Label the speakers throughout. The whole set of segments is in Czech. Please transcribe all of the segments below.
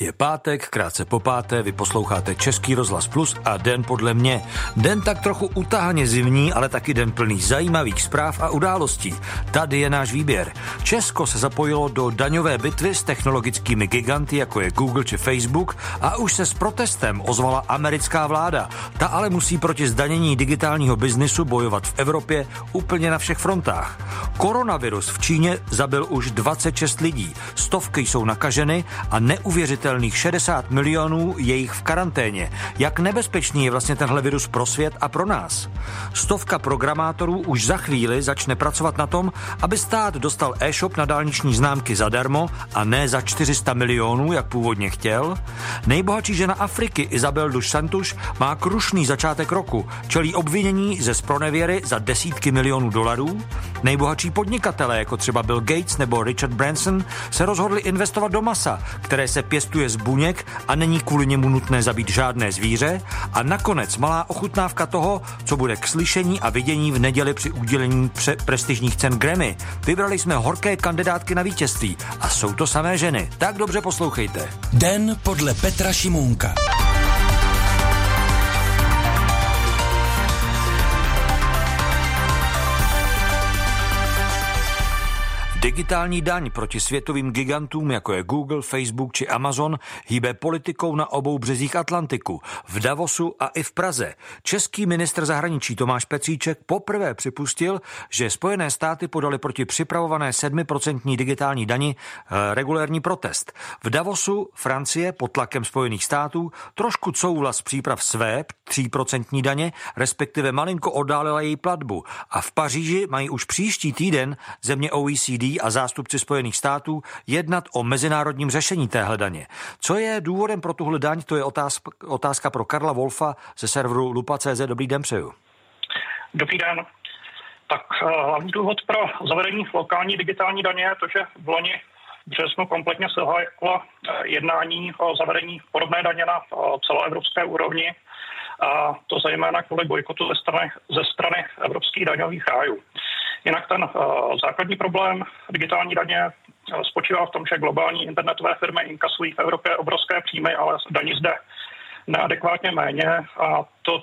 Speaker 1: Je pátek, krátce po páté, vy posloucháte Český rozhlas Plus a den podle mě. Den tak trochu utahaně zimní, ale taky den plný zajímavých zpráv a událostí. Tady je náš výběr. Česko se zapojilo do daňové bitvy s technologickými giganty, jako je Google či Facebook, a už se s protestem ozvala americká vláda. Ta ale musí proti zdanění digitálního biznisu bojovat v Evropě úplně na všech frontách. Koronavirus v Číně zabil už 26 lidí, stovky jsou nakaženy a neuvěřitelně neuvěřitelných 60 milionů je jich v karanténě. Jak nebezpečný je vlastně tenhle virus pro svět a pro nás? Stovka programátorů už za chvíli začne pracovat na tom, aby stát dostal e-shop na dálniční známky zadarmo a ne za 400 milionů, jak původně chtěl. Nejbohatší žena Afriky Isabel dos Santos má krušný začátek roku, čelí obvinění ze spronevěry za desítky milionů dolarů. Nejbohatší podnikatelé, jako třeba Bill Gates nebo Richard Branson, se rozhodli investovat do masa, které se pěstuje pěstuje z buněk a není kvůli němu nutné zabít žádné zvíře. A nakonec malá ochutnávka toho, co bude k slyšení a vidění v neděli při udělení pře- prestižních cen Grammy. Vybrali jsme horké kandidátky na vítězství a jsou to samé ženy. Tak dobře poslouchejte.
Speaker 2: Den podle Petra Šimůnka.
Speaker 1: Digitální daň proti světovým gigantům, jako je Google, Facebook či Amazon, hýbe politikou na obou březích Atlantiku, v Davosu a i v Praze. Český ministr zahraničí Tomáš Pecíček poprvé připustil, že Spojené státy podali proti připravované 7% digitální dani e, regulérní protest. V Davosu Francie pod tlakem Spojených států trošku couvla z příprav své 3% daně, respektive malinko oddálila její platbu. A v Paříži mají už příští týden země OECD a zástupci Spojených států jednat o mezinárodním řešení téhle daně. Co je důvodem pro tuhle daň, to je otázka, otázka pro Karla Wolfa ze serveru Lupa.cz. Dobrý den přeju.
Speaker 3: Dobrý den. Tak eh, hlavní důvod pro zavedení lokální digitální daně je to, že v loni březnu kompletně selhalo eh, jednání o zavedení podobné daně na eh, celoevropské úrovni, a to zejména kvůli bojkotu ze strany, ze strany evropských daňových rájů. Jinak ten uh, základní problém digitální daně uh, spočívá v tom, že globální internetové firmy inkasují v Evropě obrovské příjmy, ale daní zde neadekvátně méně a to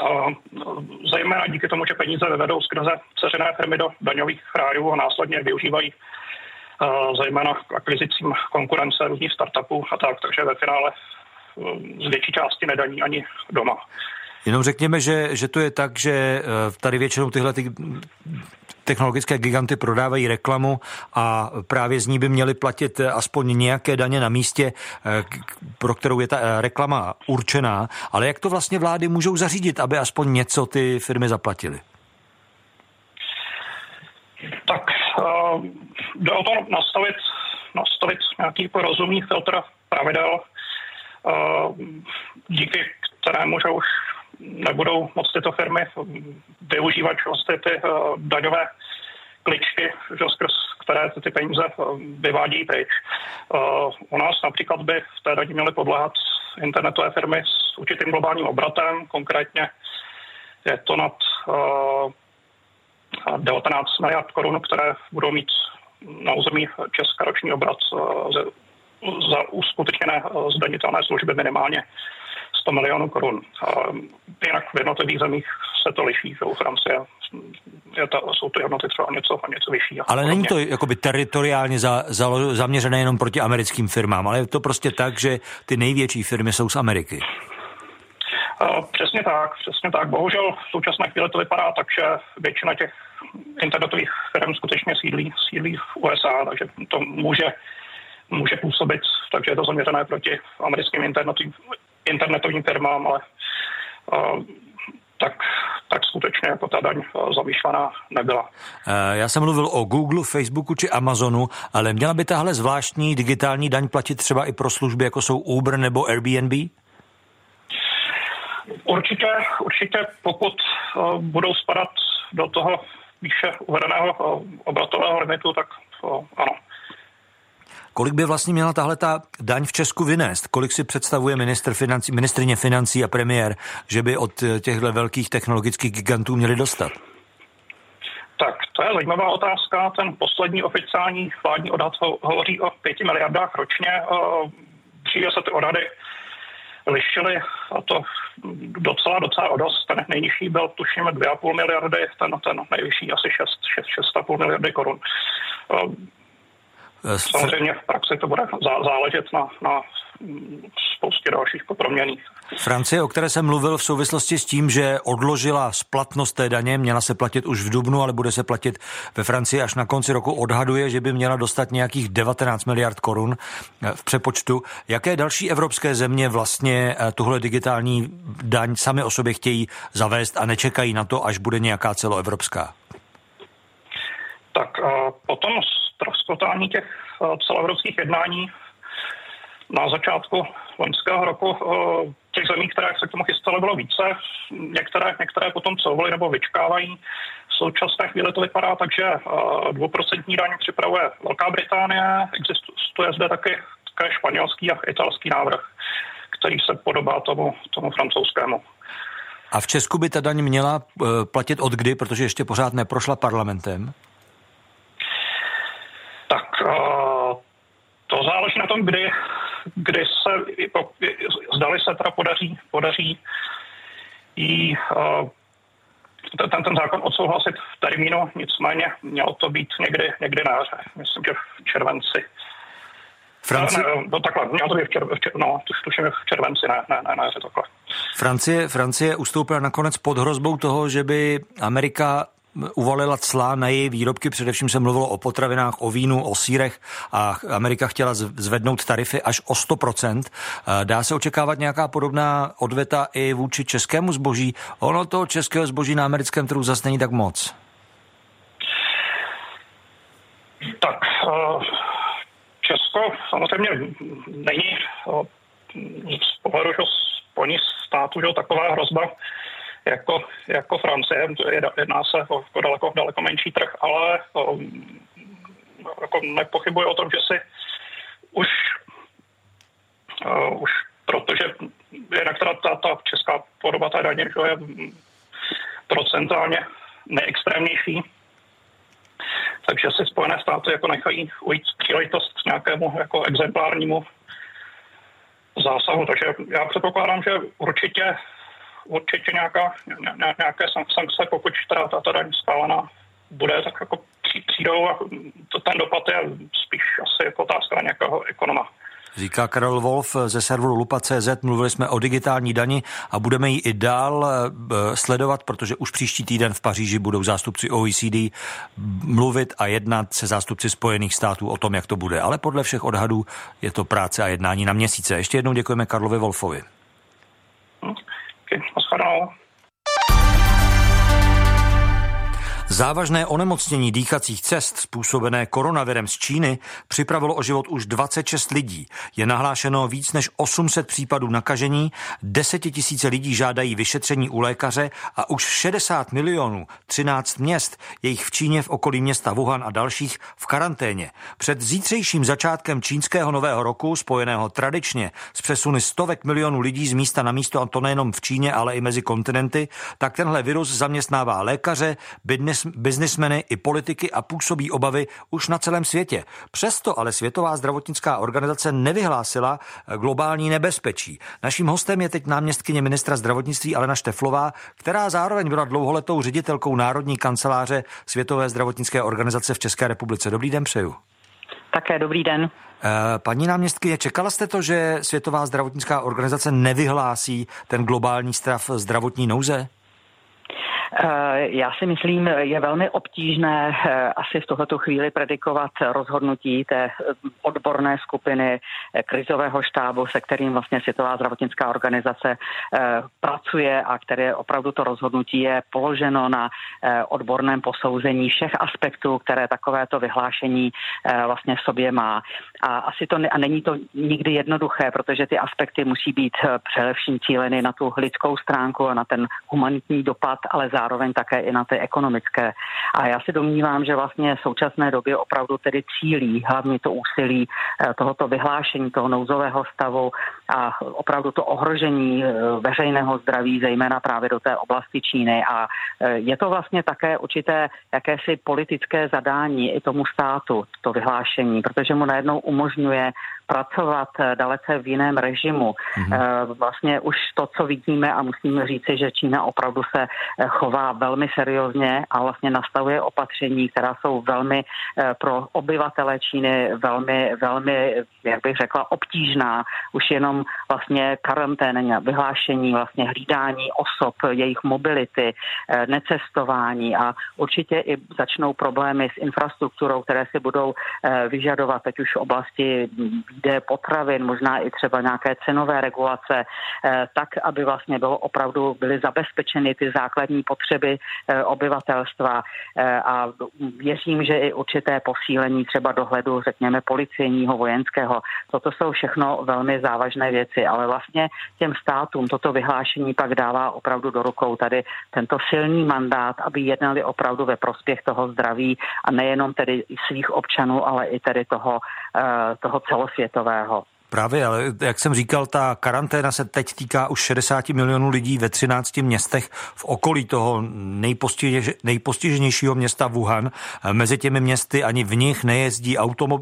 Speaker 3: uh, zejména díky tomu, že peníze vyvedou skrze ceřené firmy do daňových rájů a následně využívají zejména k akvizicím konkurence různých startupů a tak, takže ve finále z větší části nedaní ani doma.
Speaker 1: Jenom řekněme, že, že to je tak, že eh, tady většinou tyhle ty technologické giganty prodávají reklamu a právě z ní by měly platit eh, aspoň nějaké daně na místě, eh, pro kterou je ta reklama určená. Ale jak to vlastně vlády můžou zařídit, aby aspoň něco ty firmy zaplatily?
Speaker 3: Tak jde o to nastavit, nastavit nějaký rozumný filtr pravidel, díky kterému, že už nebudou moc tyto firmy využívat vlastně ty uh, daňové kličky, že skrz které ty peníze eh, vyvádí pryč. U nás například by v té daní měly podléhat internetové firmy s určitým globálním obratem, konkrétně je to nad uh, 19 miliard korun, které budou mít na území Česka roční obrat za uskutečněné zdanitelné služby minimálně 100 milionů korun. A jinak v jednotlivých zemích se to liší, že u Francie je to, jsou ty hodnoty třeba něco, něco vyšší.
Speaker 1: Ale není to jakoby teritoriálně za, za, zaměřené jenom proti americkým firmám, ale je to prostě tak, že ty největší firmy jsou z Ameriky.
Speaker 3: Přesně tak, přesně tak. Bohužel v současné chvíli to vypadá tak, že většina těch internetových firm skutečně sídlí, sídlí v USA, takže to může, může působit, takže je to zaměřené proti americkým internetovým, internetovým firmám, ale uh, tak, tak skutečně jako ta daň zamýšlená nebyla.
Speaker 1: Já jsem mluvil o Google, Facebooku či Amazonu, ale měla by tahle zvláštní digitální daň platit třeba i pro služby, jako jsou Uber nebo Airbnb?
Speaker 3: Určitě, určitě pokud budou spadat do toho výše uvedeného obratového limitu, tak ano.
Speaker 1: Kolik by vlastně měla tahle ta daň v Česku vynést? Kolik si představuje minister financí, ministrině financí a premiér, že by od eh, těchto velkých technologických gigantů měli dostat?
Speaker 3: Tak to je zajímavá otázka. Ten poslední oficiální vládní odhad hovoří o pěti miliardách ročně. dříve se ty odhady lišily a to docela, docela o dost. Ten nejnižší byl tuším 2,5 miliardy, ten, ten nejvyšší asi 6, 6, 6,5 miliardy korun. Eh, Samozřejmě v praxi to bude záležet na, na spoustě dalších proměných.
Speaker 1: Francie, o které jsem mluvil v souvislosti s tím, že odložila splatnost té daně, měla se platit už v Dubnu, ale bude se platit ve Francii až na konci roku, odhaduje, že by měla dostat nějakých 19 miliard korun eh, v přepočtu. Jaké další evropské země vlastně eh, tuhle digitální daň sami o sobě chtějí zavést a nečekají na to, až bude nějaká celoevropská?
Speaker 3: Tak potom rozkotání těch celoevropských jednání na začátku loňského roku těch zemí, které se k tomu chystaly, bylo více. Některé, některé potom couvaly nebo vyčkávají. V současné chvíli to vypadá tak, že dvouprocentní daň připravuje Velká Británie. Existuje zde taky, také španělský a italský návrh, který se podobá tomu, tomu francouzskému.
Speaker 1: A v Česku by ta daň měla platit od kdy, protože ještě pořád neprošla parlamentem?
Speaker 3: Tak to záleží na tom, kdy kdy se, zdali se teda podaří, podaří jí uh, ten, ten zákon odsouhlasit v termínu, nicméně mělo to být někdy, někdy na jaře, myslím, že v červenci. Francie... No takhle, mělo to být v, čer, v čer, no, tuším v červenci, ne, ne, ne, ne, takhle.
Speaker 1: Francie, Francie ustoupila nakonec pod hrozbou toho, že by Amerika uvalila clá na její výrobky, především se mluvilo o potravinách, o vínu, o sírech a Amerika chtěla zvednout tarify až o 100%. Dá se očekávat nějaká podobná odveta i vůči českému zboží? Ono to českého zboží na americkém trhu zase není tak moc.
Speaker 3: Tak eh, Česko samozřejmě není eh, z pohledu Spojených států že taková hrozba jako, jako Francie. Jedná se o, daleko, daleko menší trh, ale jako nepochybuji o tom, že si už, už protože jinak teda ta, ta česká podoba té daně je procentálně neextrémnější, takže si Spojené státy jako nechají ujít příležitost k nějakému jako exemplárnímu zásahu. Takže já předpokládám, že určitě určitě nějaká, ně, nějaké sankce, pokud teda tato daň spálená bude, tak jako přijdou a to, ten dopad je spíš asi jako otázka nějakého ekonoma.
Speaker 1: Říká Karel Wolf ze serveru Lupa.cz. Mluvili jsme o digitální dani a budeme ji i dál eh, sledovat, protože už příští týden v Paříži budou zástupci OECD mluvit a jednat se zástupci Spojených států o tom, jak to bude. Ale podle všech odhadů je to práce a jednání na měsíce. Ještě jednou děkujeme Karlovi Wolfovi.
Speaker 3: Mas foram
Speaker 1: Závažné onemocnění dýchacích cest způsobené koronavirem z Číny připravilo o život už 26 lidí. Je nahlášeno víc než 800 případů nakažení, desetitisíce lidí žádají vyšetření u lékaře a už 60 milionů, 13 měst, jejich v Číně v okolí města Wuhan a dalších v karanténě. Před zítřejším začátkem čínského nového roku, spojeného tradičně s přesuny stovek milionů lidí z místa na místo, a to nejenom v Číně, ale i mezi kontinenty, tak tenhle virus zaměstnává lékaře, business biznismeny i politiky a působí obavy už na celém světě. Přesto ale Světová zdravotnická organizace nevyhlásila globální nebezpečí. Naším hostem je teď náměstkyně ministra zdravotnictví Alena Šteflová, která zároveň byla dlouholetou ředitelkou Národní kanceláře Světové zdravotnické organizace v České republice. Dobrý den přeju.
Speaker 4: Také dobrý den.
Speaker 1: Eh, paní náměstkyně, čekala jste to, že Světová zdravotnická organizace nevyhlásí ten globální stav zdravotní nouze?
Speaker 4: Eh, já si myslím, je velmi obtížné eh, asi v tohleto chvíli predikovat rozhodnutí té eh, odborné skupiny krizového štábu, se kterým vlastně Světová zdravotnická organizace pracuje a které opravdu to rozhodnutí je položeno na odborném posouzení všech aspektů, které takovéto vyhlášení vlastně v sobě má. A asi to ne, a není to nikdy jednoduché, protože ty aspekty musí být především cíleny na tu lidskou stránku a na ten humanitní dopad, ale zároveň také i na ty ekonomické. A já si domnívám, že vlastně v současné době opravdu tedy cílí hlavně to úsilí eh, tohoto vyhlášení toho nouzového stavu a opravdu to ohrožení eh, veřejného zdraví, zejména právě do té oblasti Číny. A eh, je to vlastně také určité jakési politické zadání i tomu státu, to vyhlášení, protože mu najednou umožňuje pracovat dalece v jiném režimu. Mm-hmm. Vlastně už to, co vidíme a musíme říci, že Čína opravdu se chová velmi seriózně a vlastně nastavuje opatření, která jsou velmi pro obyvatele Číny velmi, velmi, jak bych řekla, obtížná. Už jenom vlastně karanténa, vyhlášení, vlastně hlídání osob, jejich mobility, necestování a určitě i začnou problémy s infrastrukturou, které si budou eh, vyžadovat, teď už v oblasti výdeje potravin, možná i třeba nějaké cenové regulace, eh, tak, aby vlastně bylo opravdu byly zabezpečeny ty základní potřeby eh, obyvatelstva a věřím, že i určité posílení třeba dohledu, řekněme, policejního, vojenského. Toto jsou všechno velmi závažné věci, ale vlastně těm státům toto vyhlášení pak dává opravdu do rukou tady tento silný mandát, aby jednali opravdu ve prospěch toho zdraví a nejenom tedy svých občanů, ale i tedy toho, eh, toho celosvětového.
Speaker 1: Právě, ale jak jsem říkal, ta karanténa se teď týká už 60 milionů lidí ve 13 městech v okolí toho nejpostiženějšího města Wuhan. Mezi těmi městy ani v nich nejezdí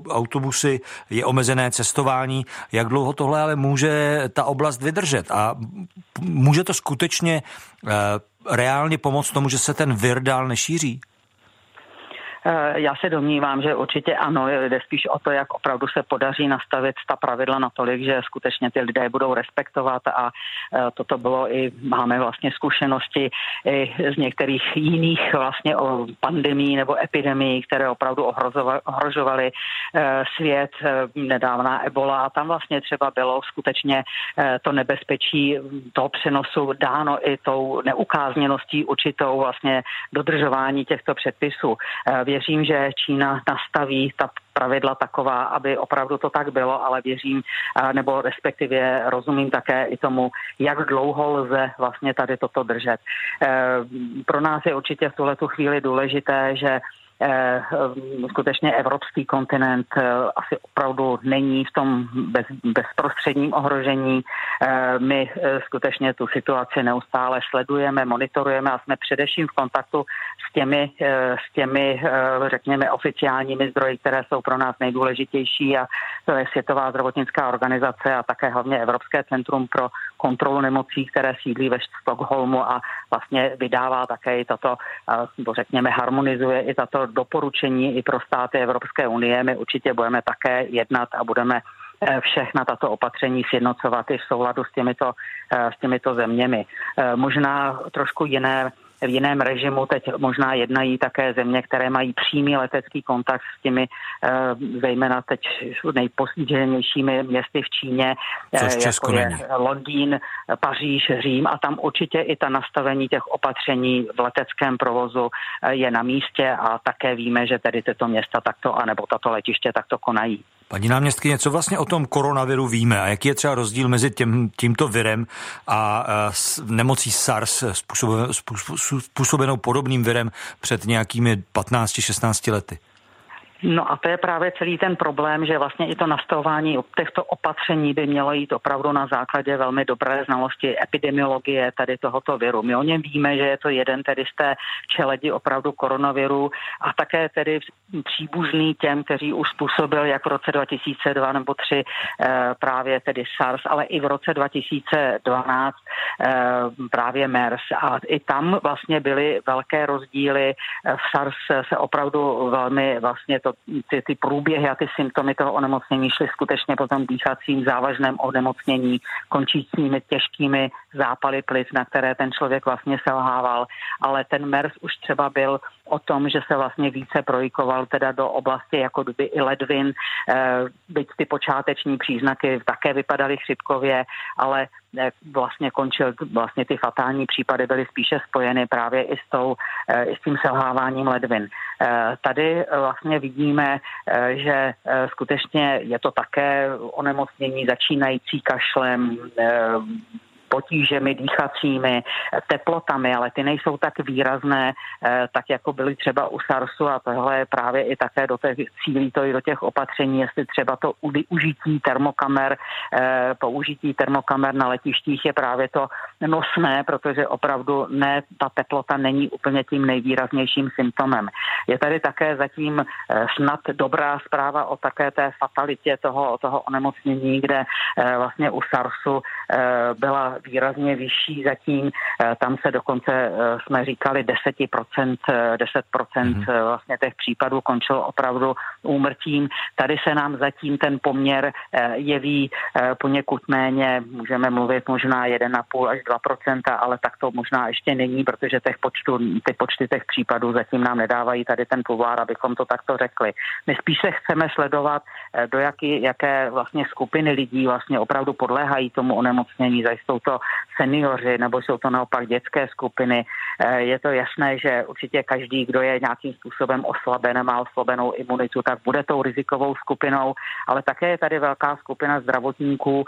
Speaker 1: autobusy, je omezené cestování. Jak dlouho tohle ale může ta oblast vydržet? A může to skutečně eh, reálně pomoct tomu, že se ten vir dál nešíří?
Speaker 4: Eh, já se domnívám, že určitě ano, jde spíš o to, jak opravdu se podaří nastavit ta pravidla natolik, že skutečně ty lidé budou respektovat a eh, toto bylo i, máme vlastně zkušenosti i z některých jiných vlastně o pandemii nebo epidemii, které opravdu ohrožovaly eh, svět, nedávná ebola. A tam vlastně třeba bylo skutečně to nebezpečí toho přenosu dáno i tou neukázněností určitou vlastně dodržování těchto předpisů věřím, že Čína nastaví ta pravidla taková, aby opravdu to tak bylo, ale věřím, nebo respektive rozumím také i tomu, jak dlouho lze vlastně tady toto držet. E, pro nás je určitě v tuhle chvíli důležité, že skutečně evropský kontinent eh, asi opravdu není v tom bez, bezprostředním ohrožení. Eh, my skutečně tu situaci neustále sledujeme, monitorujeme a jsme především v kontaktu s těmi, s těmi řekněme, oficiálními zdroji, které jsou pro nás nejdůležitější a to je Světová zdravotnická organizace a také hlavně Evropské centrum pro kontrolu nemocí, které sídlí ve Stockholmu a vlastně vydává také i tato, řekněme, harmonizuje i tato doporučení i pro státy Evropské unie. My určitě budeme také jednat a budeme eh, všechna tato opatření sjednocovat i v souladu s těmito, eh, s těmito zeměmi. Eh, možná trošku jiné v jiném režimu. Teď možná jednají také země, které mají přímý letecký kontakt s těmi eh, zejména teď nejpostiženějšími městy v Číně,
Speaker 1: Což eh, jako je není.
Speaker 4: Londýn, Paříž, Řím a tam určitě i ta nastavení těch opatření v leteckém provozu eh, je na místě a také víme, že tedy tyto města takto, anebo tato letiště takto konají.
Speaker 1: Paní náměstkyně, co vlastně o tom koronaviru víme a jaký je třeba rozdíl mezi tím, tímto virem a, a s nemocí SARS způsobenou podobným virem před nějakými 15-16 lety?
Speaker 4: No a to je právě celý ten problém, že vlastně i to nastavování těchto opatření by mělo jít opravdu na základě velmi dobré znalosti epidemiologie tady tohoto viru. My o něm víme, že je to jeden tedy z té čeledi opravdu koronaviru a také tedy příbuzný těm, kteří už způsobil jak v roce 2002 nebo 3 eh, právě tedy SARS, ale i v roce 2012 eh, právě MERS. A i tam vlastně byly velké rozdíly. V SARS se opravdu velmi vlastně to to, ty, ty průběhy a ty symptomy toho onemocnění šly skutečně po tom dýchacím závažném onemocnění, končícími těžkými zápaly plic, na které ten člověk vlastně selhával. Ale ten MERS už třeba byl o tom, že se vlastně více projikoval teda do oblasti jako doby i ledvin, eh, byť ty počáteční příznaky také vypadaly chřipkově, ale eh, vlastně končil, vlastně ty fatální případy byly spíše spojeny právě i s, tou, eh, i s tím selháváním ledvin. Tady vlastně vidíme, že skutečně je to také onemocnění začínající kašlem, potížemi dýchacími, teplotami, ale ty nejsou tak výrazné, tak jako byly třeba u SARSu a tohle je právě i také do těch cílí to i do těch opatření, jestli třeba to užití termokamer, použití termokamer na letištích je právě to nosné, protože opravdu ne, ta teplota není úplně tím nejvýraznějším symptomem. Je tady také zatím snad dobrá zpráva o také té fatalitě toho, toho onemocnění, kde eh, vlastně u SARSu eh, byla výrazně vyšší zatím. Eh, tam se dokonce jsme říkali 10%, 10% mm-hmm. vlastně těch případů končilo opravdu úmrtím. Tady se nám zatím ten poměr jeví poněkud méně, můžeme mluvit možná 1,5 až 2%, ale tak to možná ještě není, protože těch počtu, ty počty těch případů zatím nám nedávají tady ten povár, abychom to takto řekli. My spíš se chceme sledovat, eh, do jaký, jaké vlastně skupiny lidí vlastně opravdu podléhají tomu onemocnění, zda jsou to seniori nebo jsou to naopak dětské skupiny. Eh, je to jasné, že určitě každý, kdo je nějakým způsobem oslaben, má oslabenou imunitu, tak bude tou rizikovou skupinou, ale také je tady velká skupina zdravotníků,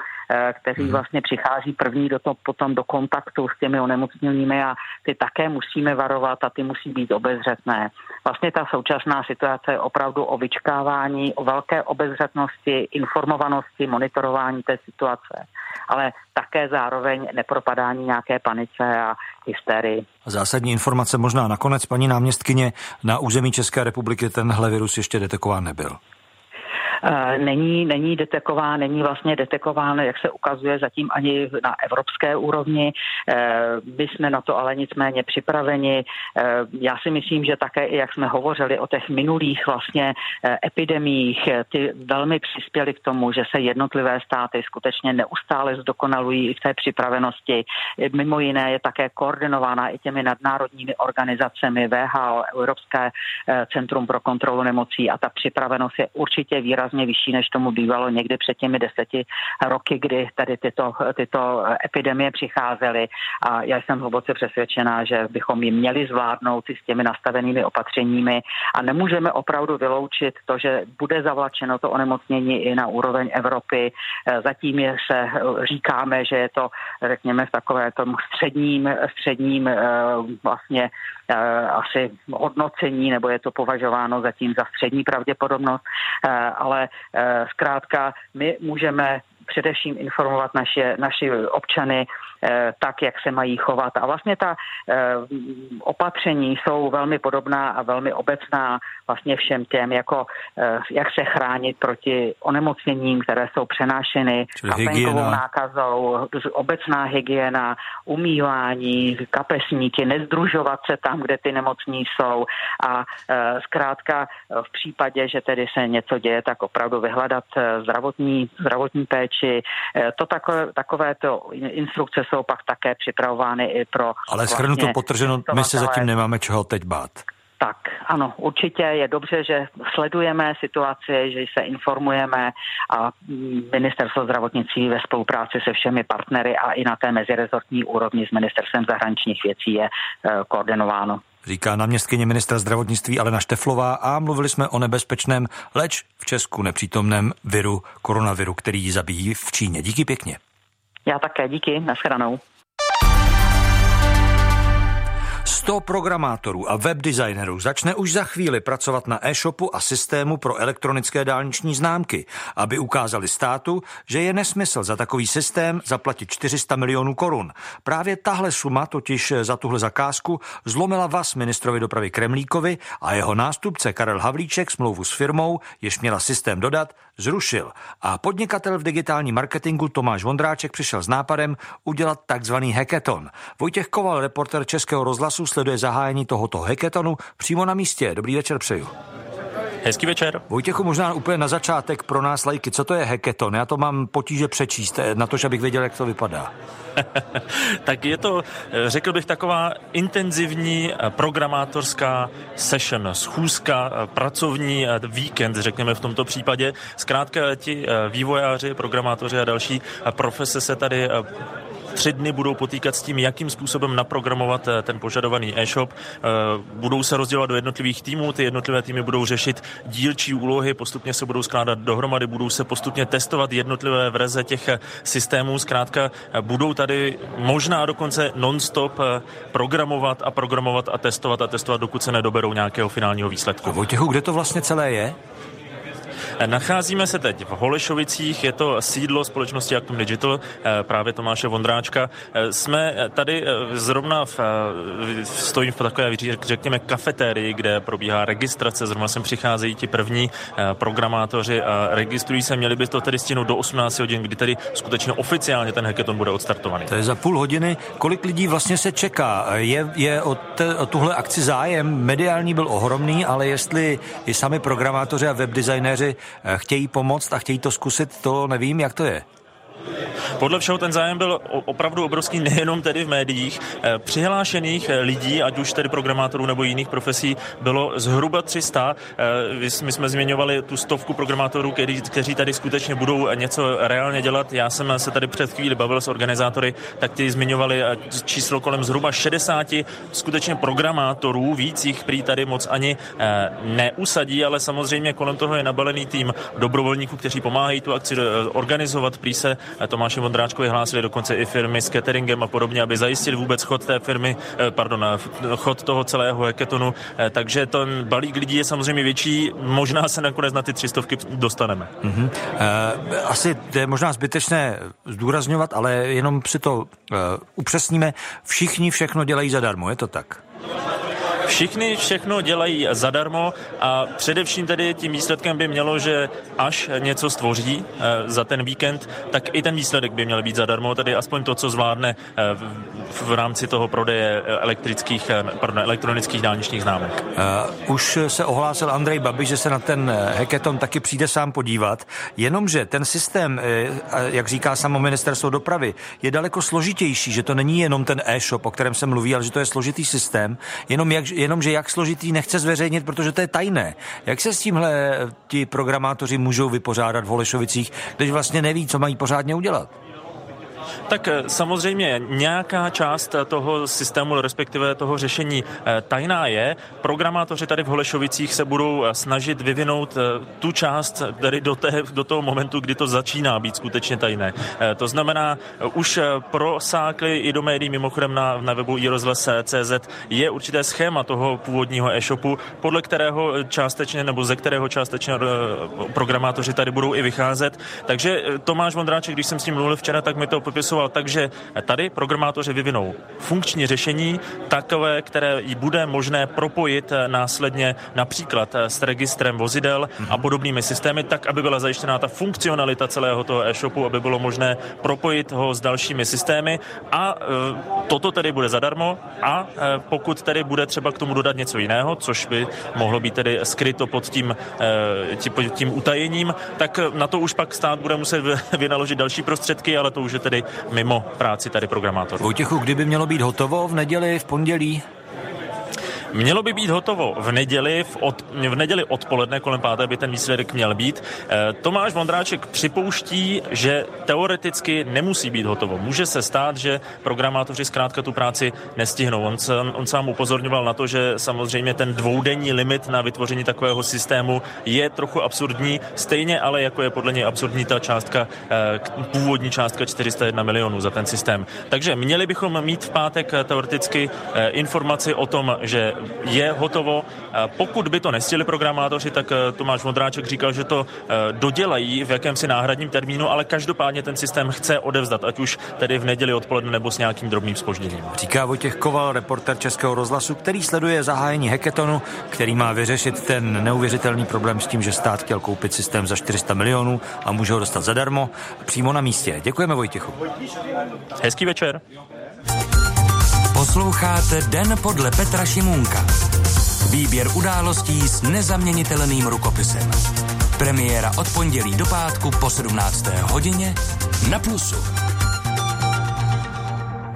Speaker 4: kteří hmm. vlastně přichází první do to, potom do kontaktu s těmi onemocněnými a ty také musíme varovat a ty musí být obezřetné. Vlastně ta současná situace je opravdu o vyčkávání, o velké obezřetnosti, informovanosti, monitorování té situace, ale také zároveň nepropadání nějaké panice a hysterii.
Speaker 1: Zásadní informace možná nakonec, paní náměstkyně, na území České republiky tenhle virus ještě detekován nebyl.
Speaker 4: Eh, není, není detekován, není vlastně detekován, jak se ukazuje zatím ani na evropské úrovni. Eh, my jsme na to ale nicméně připraveni. Eh, já si myslím, že také, jak jsme hovořili o těch minulých vlastně epidemích, ty velmi přispěly k tomu, že se jednotlivé státy skutečně neustále zdokonalují i v té připravenosti. Mimo jiné je také koordinována i těmi nadnárodními organizacemi VHO, Evropské centrum pro kontrolu nemocí a ta připravenost je určitě výrazně výrazně vyšší, než tomu bývalo někdy před těmi deseti roky, kdy tady tyto, tyto epidemie přicházely. A já jsem hluboce přesvědčená, že bychom ji měli zvládnout i s těmi nastavenými opatřeními a nemůžeme opravdu vyloučit to, že bude zavlačeno to onemocnění i na úroveň Evropy. Zatím je se říkáme, že je to, řekněme, v takové tom středním, středním eh, vlastně asi hodnocení, nebo je to považováno zatím za střední pravděpodobnost, eh, ale Eh, zkrátka my můžeme především informovat naše, naši občany eh, tak, jak se mají chovat. A vlastně ta eh, opatření jsou velmi podobná a velmi obecná vlastně všem těm, jako eh, jak se chránit proti onemocněním, které jsou přenášeny kapénkovou nákazou, obecná hygiena, umývání, kapesníky, nezdružovat se tam, kde ty nemocní jsou a zkrátka v případě, že tedy se něco děje, tak opravdu vyhledat zdravotní, zdravotní péči. Eh, to takové, takovéto instrukce jsou pak také připravovány i pro...
Speaker 1: Ale schrnu to potrženo, my se zatím nemáme čeho teď bát.
Speaker 4: Tak, ano, určitě je dobře, že sledujeme situaci, že se informujeme a ministerstvo zdravotnictví ve spolupráci se všemi partnery a i na té mezirezortní úrovni s ministerstvem zahraničních věcí je eh, koordinováno
Speaker 1: říká náměstkyně ministra zdravotnictví Alena Šteflová a mluvili jsme o nebezpečném, leč v Česku nepřítomném viru koronaviru, který ji zabíjí v Číně. Díky pěkně.
Speaker 4: Já také, díky, nashledanou.
Speaker 1: 100 programátorů a webdesignerů začne už za chvíli pracovat na e-shopu a systému pro elektronické dálniční známky, aby ukázali státu, že je nesmysl za takový systém zaplatit 400 milionů korun. Právě tahle suma totiž za tuhle zakázku zlomila vás ministrovi dopravy Kremlíkovi a jeho nástupce Karel Havlíček smlouvu s firmou, jež měla systém dodat, zrušil. A podnikatel v digitálním marketingu Tomáš Vondráček přišel s nápadem udělat takzvaný hackathon. Vojtěch Koval, reporter Českého rozhlasu, sleduje zahájení tohoto hackathonu přímo na místě. Dobrý večer přeju.
Speaker 5: Hezký večer.
Speaker 1: Vojtěchu, možná úplně na začátek pro nás lajky, co to je hackathon? Já to mám potíže přečíst, eh, na to, abych věděl, jak to vypadá.
Speaker 5: tak je to, eh, řekl bych, taková intenzivní eh, programátorská session, schůzka, pracovní víkend, řekněme v tomto případě. Zkrátka ti vývojáři, programátoři a další profese se tady tři dny budou potýkat s tím, jakým způsobem naprogramovat ten požadovaný e-shop. Budou se rozdělovat do jednotlivých týmů, ty jednotlivé týmy budou řešit dílčí úlohy, postupně se budou skládat dohromady, budou se postupně testovat jednotlivé verze těch systémů. Zkrátka budou tady možná dokonce non-stop programovat a programovat a testovat a testovat, dokud se nedoberou nějakého finálního výsledku. A
Speaker 1: Vojtěchu, kde to vlastně celé je?
Speaker 5: Nacházíme se teď v Holešovicích, je to sídlo společnosti Actum Digital, eh, právě Tomáše Vondráčka. Eh, jsme tady eh, zrovna v, stojím v takové, řekněme, kafetérii, kde probíhá registrace, zrovna sem přicházejí ti první programátoři a registrují se, měli by to tedy stihnout do 18 hodin, kdy tedy skutečně oficiálně ten hackathon bude odstartovaný.
Speaker 1: To je za půl hodiny. Kolik lidí vlastně se čeká? Je, je o, te, o tuhle akci zájem? Mediální byl ohromný, ale jestli i sami programátoři a webdesignéři Eh, chtějí pomoct a chtějí to zkusit, to nevím, jak to je.
Speaker 5: Podle všeho ten zájem byl opravdu obrovský nejenom tedy v médiích. Eh, přihlášených eh, lidí, ať už tedy programátorů nebo jiných profesí, bylo zhruba 300. Eh, my jsme zmiňovali tu stovku programátorů, kteří tady skutečně budou něco reálně dělat. Já jsem se tady před chvíli bavil s organizátory, tak ti zmiňovali číslo kolem zhruba 60 skutečně programátorů, víc jich prý tady moc ani neusadí, ale samozřejmě kolem toho je nabalený tým dobrovolníků, kteří pomáhají tu akci organizovat. Prý se Tomáši Vondráčkovi hlásili dokonce i firmy s cateringem a podobně, aby zajistili vůbec chod té firmy, eh, pardon, eh, chod toho celého hackathonu. Eh, takže ten balík lidí je samozřejmě větší, možná se nakonec na ty třistovky dostaneme. Mm-hmm.
Speaker 1: Asi je možná zbytečné zdůrazňovat, ale jenom si to upřesníme. Všichni všechno dělají zadarmo, je to tak?
Speaker 5: Všichni všechno dělají zadarmo a především tedy tím výsledkem by mělo, že až něco stvoří eh, za ten víkend, tak i ten výsledek by měl být zadarmo, tedy aspoň to, co zvládne eh, v rámci toho prodeje elektrických, eh, pardon, elektronických dálničních známek.
Speaker 1: Už se ohlásil Andrej Babiš, že se na ten hackathon taky přijde sám podívat, jenomže ten systém, jak říká samo ministerstvo dopravy, je daleko složitější, že to není jenom ten e-shop, o kterém se mluví, ale že to je složitý systém, jenom jak, jenomže jak složitý nechce zveřejnit, protože to je tajné. Jak se s tímhle ti programátoři můžou vypořádat v Holešovicích, když vlastně neví, co mají pořádně udělat?
Speaker 5: Tak eh, samozřejmě nějaká část toho systému, respektive toho řešení eh, tajná je. Programátoři tady v Holešovicích se budou eh, snažit vyvinout tu část tady do, té, do toho momentu, kdy to začíná být skutečně tajné. To znamená, už prosákli i do médií, mimochodem na, na webu iRozhlas.cz je určité schéma toho původního e-shopu, podle kterého částečně nebo ze kterého částečně programátoři tady budou i vycházet. Takže Tomáš Vondráček, když jsem s ním mluvil včera, tak mi to popisoval tak, že tady programátoři vyvinou funkční řešení, takové, které bude možné propojit následně například s registrem vozidel a podobnými systémy, tak, aby byla zajištěná ta funkcionalita celého toho e-shopu, aby bylo možné propojit ho s dalšími systémy. A e, toto tedy bude zadarmo a pokud tedy bude třeba k tomu dodat něco jiného, což by mohlo být tedy skryto pod tím, tím, tím utajením, tak na to už pak stát bude muset vynaložit další prostředky, ale to už je tedy mimo práci tady programátorů.
Speaker 1: Vojtěchu, kdyby mělo být hotovo v neděli, v pondělí?
Speaker 5: Mělo by být hotovo v neděli, v, od, v neděli odpoledne kolem páté by ten výsledek měl být. E, Tomáš Vondráček připouští, že teoreticky nemusí být hotovo. Může se stát, že programátoři zkrátka tu práci nestihnou. On, sám, on sám upozorňoval na to, že samozřejmě ten dvoudenní limit na vytvoření takového systému je trochu absurdní, stejně ale jako je podle něj absurdní ta částka, e, původní částka 401 milionů za ten systém. Takže měli bychom mít v pátek eh, teoreticky informaci o tom, že je hotovo. Pokud by to nestihli programátoři, tak eh, Tomáš Modráček říkal, že to eh, dodělají v jakémsi náhradním termínu, ale každopádně ten systém chce odevzdat, ať už tedy v neděli odpoledne nebo s nějakým drobným spožděním.
Speaker 1: Říká Vojtěch Koval, reporter Českého rozhlasu, který sleduje zahájení heketonu, který má vyřešit ten neuvěřitelný problém s tím, že stát chtěl koupit systém za 400 milionů a může ho dostat zadarmo přímo na místě. Děkujeme Vojtěchu.
Speaker 5: Hezký večer.
Speaker 2: Posloucháte Den podle Petra Šimunka. Výběr událostí s nezaměnitelným rukopisem. Premiéra od pondělí do pátku po 17. hodině na Plusu.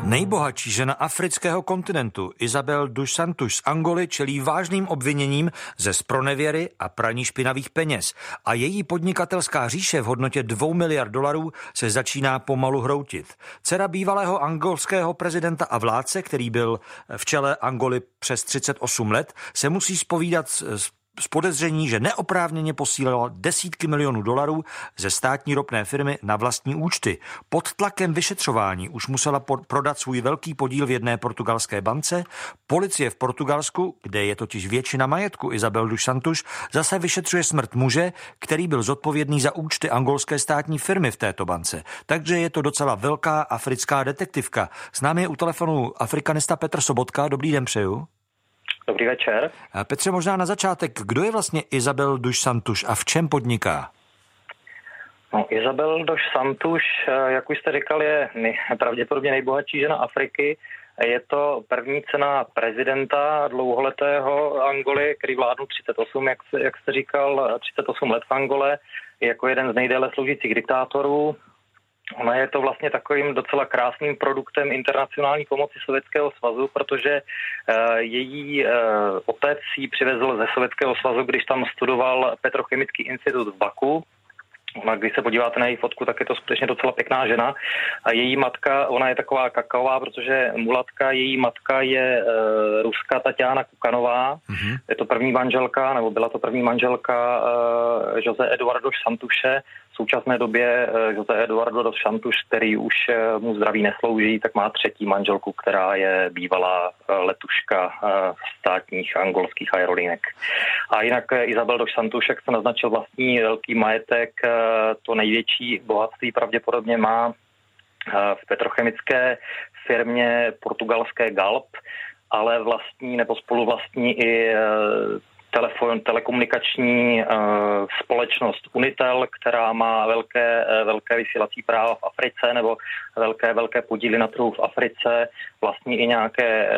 Speaker 1: Nejbohatší žena afrického kontinentu Isabel dos Santos z Angoly čelí vážným obviněním ze spronevěry a praní špinavých peněz a její podnikatelská říše v hodnotě 2 miliard dolarů se začíná pomalu hroutit. Dcera bývalého angolského prezidenta a vládce, který byl v čele Angoly přes 38 let, se musí spovídat s z podezření, že neoprávněně posílala desítky milionů dolarů ze státní ropné firmy na vlastní účty. Pod tlakem vyšetřování už musela prodat svůj velký podíl v jedné portugalské bance. Policie v Portugalsku, kde je totiž většina majetku Isabel dos Santos, zase vyšetřuje smrt muže, který byl zodpovědný za účty angolské státní firmy v této bance. Takže je to docela velká africká detektivka. S námi je u telefonu afrikanista Petr Sobotka. Dobrý den přeju.
Speaker 6: Dobrý večer.
Speaker 1: Petře, možná na začátek, kdo je vlastně Izabel Duš Santuš a v čem podniká?
Speaker 6: No, Izabel Duš Santuš, eh, jak už jste říkal, je pravděpodobně nejbohatší žena Afriky. Je to první cena prezidenta dlouholetého Angoly, který vládnul 38, jak, jak jste říkal, 38 let v Angole, jako jeden z nejdéle sloužících diktátorů. Ona je to vlastně takovým docela krásným produktem internacionální pomoci Sovětského svazu, protože uh, její uh, otec ji přivezl ze Sovětského svazu, když tam studoval Petrochemický institut v Baku. Ona, když se podíváte na její fotku, tak je to skutečně docela pěkná žena. A její matka, ona je taková kakaová, protože mulatka, její matka je uh, ruská Tatiana Kukanová. Mm-hmm. Je to první manželka, nebo byla to první manželka uh, Jose Eduardo Santuše, současné době eh, Jose Eduardo dos Santos, který už eh, mu zdraví neslouží, tak má třetí manželku, která je bývalá eh, letuška státních angolských aerolínek. A jinak Isabel dos Santos, jak se naznačil vlastní velký majetek, to největší bohatství pravděpodobně má v petrochemické firmě portugalské Galp, ale vlastní nebo spoluvlastní i telefon, telekomunikační uh, společnost Unitel, která má velké, uh, velké vysílací práva v Africe nebo velké, velké podíly na trhu v Africe, vlastní i nějaké uh,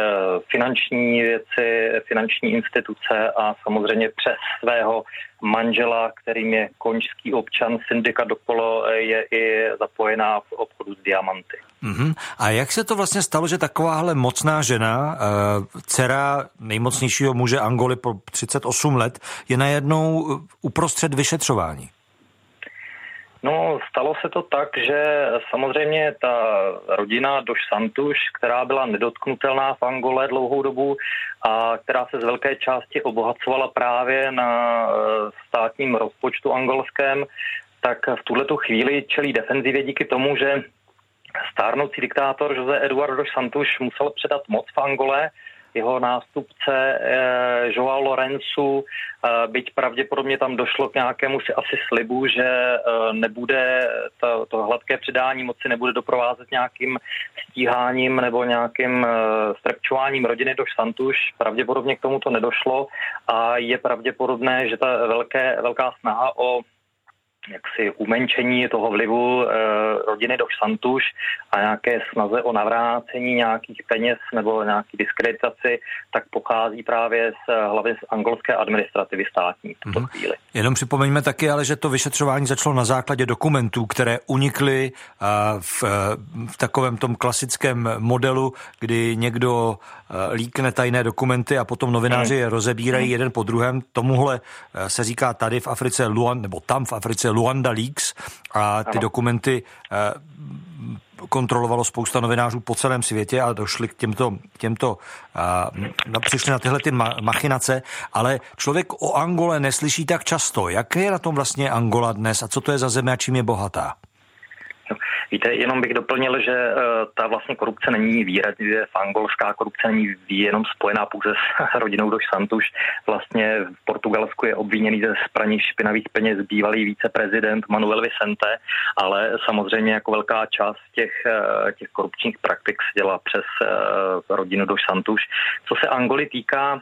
Speaker 6: finanční věci, finanční instituce a samozřejmě přes svého manžela, kterým je končský občan syndika Dokolo, je i zapojená v obchodu s diamanty.
Speaker 1: Mm-hmm. A jak se to vlastně stalo, že takováhle mocná žena, uh, dcera nejmocnějšího muže Angoly po 38 let, je najednou uprostřed vyšetřování?
Speaker 6: No, stalo se to tak, že samozřejmě ta rodina Doš Santuš, která byla nedotknutelná v Angole dlouhou dobu a která se z velké části obohacovala právě na eh, státním rozpočtu angolském, tak v tuhletu chvíli čelí defenzivě díky tomu, že stárnoucí diktátor Jose Eduardo Santuš musel předat moc v Angole, jeho nástupce eh, Joao Lorenzu, eh, byť pravděpodobně tam došlo k nějakému si asi slibu, že eh, nebude to, to hladké předání moci nebude doprovázet nějakým stíháním nebo nějakým eh, strpčováním rodiny do Santuš. Pravděpodobně k tomu to nedošlo a je pravděpodobné, že ta velké, velká snaha o jaksi umenčení toho vlivu e, rodiny do Santuš a nějaké snaze o navrácení nějakých peněz nebo nějaký diskreditaci, tak pochází právě z hlavy z angolské administrativy státní v tuto mm-hmm. chvíli.
Speaker 1: Jenom připomeňme taky, ale že to vyšetřování začalo na základě dokumentů, které unikly v, v takovém tom klasickém modelu, kdy někdo líkne tajné dokumenty a potom novináři je rozebírají mm. jeden po druhém. Tomuhle se říká tady v Africe Luan, nebo tam v Africe Luanda Leaks a ty ano. dokumenty kontrolovalo spousta novinářů po celém světě a došli k těmto, těmto a, no, přišli na tyhle ty machinace, ale člověk o Angole neslyší tak často. Jak je na tom vlastně Angola dnes a co to je za země a čím je bohatá?
Speaker 6: Víte, jenom bych doplnil, že uh, ta vlastně korupce není výrazně, angolská korupce není jenom spojená pouze s rodinou Doš Santuš. Vlastně v Portugalsku je obviněný ze spraní špinavých peněz bývalý viceprezident Manuel Vicente, ale samozřejmě jako velká část těch, uh, těch korupčních praktik se dělá přes uh, rodinu Doš Santuš. Co se Angoly týká,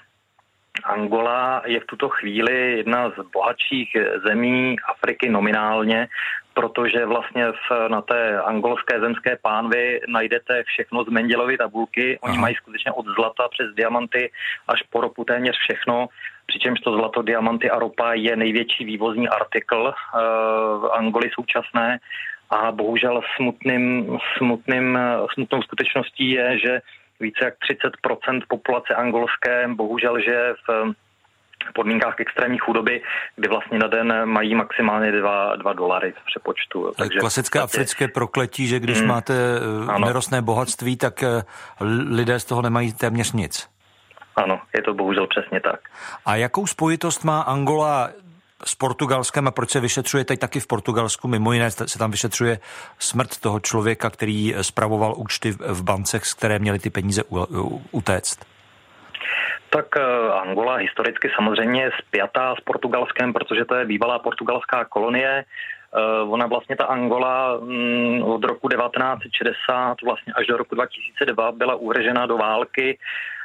Speaker 6: Angola je v tuto chvíli jedna z bohatších zemí Afriky nominálně, protože vlastně v, na té angolské zemské pánvi najdete všechno z Mendelovy tabulky. Oni Aha. mají skutečně od zlata přes diamanty až po ropu téměř všechno, přičemž to zlato, diamanty a ropa je největší vývozní artikl uh, v Angoli současné A bohužel smutným, smutným, smutnou skutečností je, že více jak 30% populace angolské bohužel žije v podmínkách extrémní chudoby, kdy vlastně na den mají maximálně 2, 2 dolary v přepočtu.
Speaker 1: Takže Klasické vlastně... africké prokletí, že když mm, máte eh, ano. nerostné bohatství, tak eh, lidé z toho nemají téměř nic.
Speaker 6: Ano, je to bohužel přesně tak.
Speaker 1: A jakou spojitost má Angola s Portugalskem a proč se vyšetřuje teď taky v Portugalsku? Mimo jiné se tam vyšetřuje smrt toho člověka, který spravoval účty v bancech, z které měly ty peníze utéct.
Speaker 6: Tak eh, Angola historicky samozřejmě spjatá s Portugalskem, protože to je bývalá portugalská kolonie. Eh, ona vlastně ta Angola mm, od roku 1960 vlastně až do roku 2002 byla uvržena do války Eh,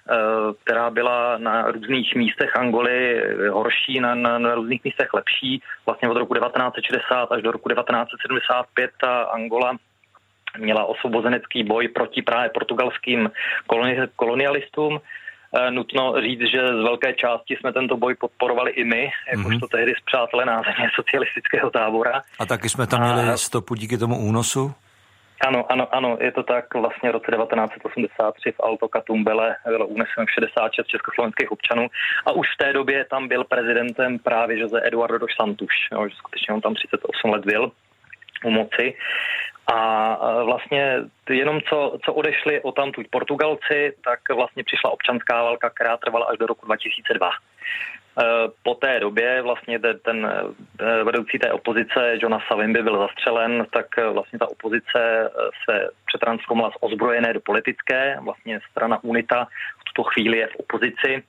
Speaker 6: která byla na různých místech Angoly horší, na, na, na různých místech lepší. Vlastně od roku 1960 až do roku 1975 ta Angola měla osvobozenecký boj proti právě portugalským koloni, kolonialistům. E, nutno říct, že z velké části jsme tento boj podporovali i my, jakožto mm-hmm. tehdy zpřátelé na země socialistického tábora.
Speaker 1: A taky jsme tam měli stopu díky tomu únosu?
Speaker 6: Ano, ano, ano, je to tak. Vlastně v roce 1983 v Alto Katumbele bylo uneseno 66 československých občanů a už v té době tam byl prezidentem právě Jose Eduardo dos Santos, jo, že skutečně on tam 38 let byl u moci. A vlastně jenom co, co odešli o tamtud Portugalci, tak vlastně přišla občanská válka, která trvala až do roku 2002. Eh, po té době vlastně ten eh, vedoucí té opozice, Jonas Savimby, byl zastřelen, tak eh, vlastně ta opozice se přetransformovala z ozbrojené do politické. Vlastně strana UNITA v tuto chvíli je v opozici,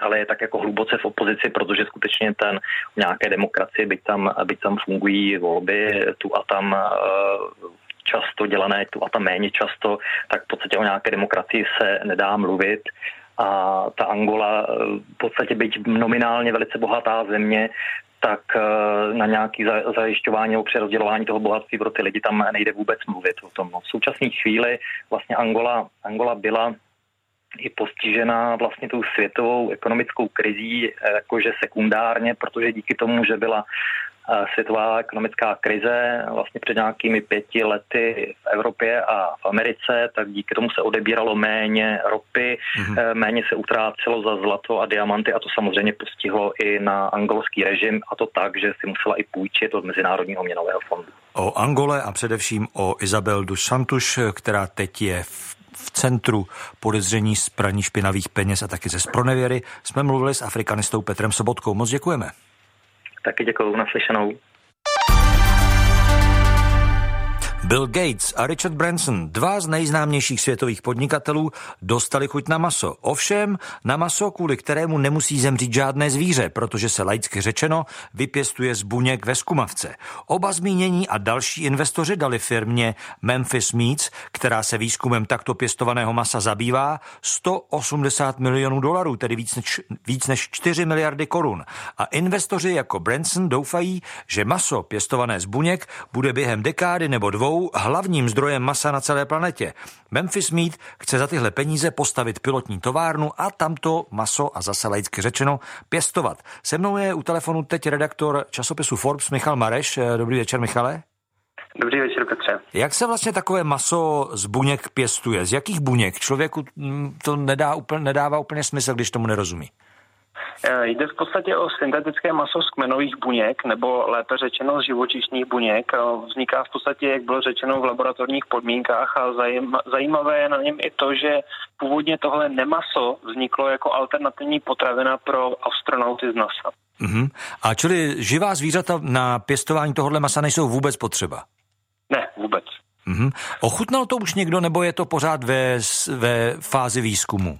Speaker 6: ale je tak jako hluboce v opozici, protože skutečně ten nějaké demokracie, byť tam, byť tam fungují volby tu a tam často dělané, tu a tam méně často, tak v podstatě o nějaké demokracii se nedá mluvit a ta Angola eh, v podstatě byť nominálně velice bohatá země, tak eh, na nějaký zajišťování nebo přerozdělování toho bohatství pro ty lidi tam nejde vůbec mluvit o tom. No, v současné chvíli vlastně Angola, Angola byla i postižená vlastně tou světovou ekonomickou krizí eh, jakože sekundárně, protože díky tomu, že byla světová ekonomická krize vlastně před nějakými pěti lety v Evropě a v Americe, tak díky tomu se odebíralo méně ropy, mm-hmm. méně se utrácelo za zlato a diamanty a to samozřejmě postihlo i na angolský režim a to tak, že si musela i půjčit od Mezinárodního měnového fondu.
Speaker 1: O Angole a především o Isabel dos Santos, která teď je v v centru podezření z praní špinavých peněz a taky ze spronevěry, jsme mluvili s afrikanistou Petrem Sobotkou. Moc děkujeme.
Speaker 6: Taky děkuji, naslyšenou.
Speaker 1: Bill Gates a Richard Branson, dva z nejznámějších světových podnikatelů, dostali chuť na maso. Ovšem na maso, kvůli kterému nemusí zemřít žádné zvíře, protože se laicky řečeno vypěstuje z buněk ve skumavce. Oba zmínění a další investoři dali firmě Memphis Meats, která se výzkumem takto pěstovaného masa zabývá, 180 milionů dolarů, tedy víc než, víc než 4 miliardy korun. A investoři jako Branson doufají, že maso pěstované z buněk bude během dekády nebo dvou jsou hlavním zdrojem masa na celé planetě. Memphis Meat chce za tyhle peníze postavit pilotní továrnu a tamto maso, a zase laicky řečeno, pěstovat. Se mnou je u telefonu teď redaktor časopisu Forbes Michal Mareš. Dobrý večer, Michale.
Speaker 7: Dobrý večer, Petře.
Speaker 1: Jak se vlastně takové maso z buněk pěstuje? Z jakých buněk? Člověku mm, to nedá úplně, nedává úplně smysl, když tomu nerozumí.
Speaker 7: Eh, jde v podstatě o syntetické maso z kmenových buněk, nebo lépe řečeno z živočišných buněk. Eh, vzniká v podstatě, jak bylo řečeno, v laboratorních podmínkách a zajímavé je na něm i to, že původně tohle nemaso vzniklo jako alternativní potravina pro astronauty z NASA.
Speaker 1: Mm-hmm. A čili živá zvířata na pěstování tohohle masa nejsou vůbec potřeba?
Speaker 7: Ne, vůbec.
Speaker 1: Mm-hmm. Ochutnal to už někdo, nebo je to pořád ve, ve fázi výzkumu?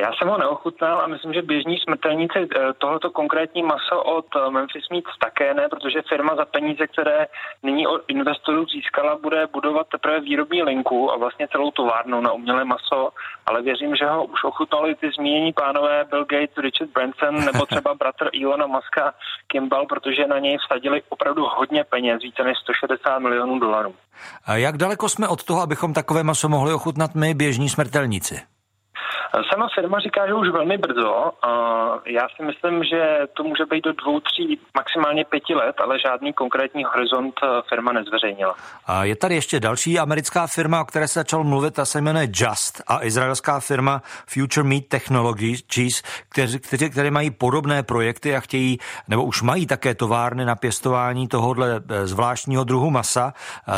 Speaker 7: Já jsem ho neochutnal a myslím, že běžní smrtelníci eh, tohoto konkrétní maso od eh, Memphis Meats také ne, protože firma za peníze, které nyní od investorů získala, bude budovat teprve výrobní linku a vlastně celou továrnu na umělé maso, ale věřím, že ho už ochutnali ty zmínění pánové Bill Gates, Richard Branson nebo třeba bratr Ilona Muska Kimball, protože na něj vsadili opravdu hodně peněz, více než 160 milionů dolarů.
Speaker 1: A jak daleko jsme od toho, abychom takové maso mohli ochutnat my, běžní smrtelníci?
Speaker 7: Sama firma říká, že už velmi brzo. Já si myslím, že to může být do dvou, tří, maximálně pěti let, ale žádný konkrétní horizont eh, firma nezveřejnila.
Speaker 1: A je tady ještě další americká firma, o které se začal mluvit, a se jmenuje Just a izraelská firma Future Meat Technologies, kteří, kteří, které mají podobné projekty a chtějí, nebo už mají také továrny na pěstování tohohle eh, zvláštního druhu masa.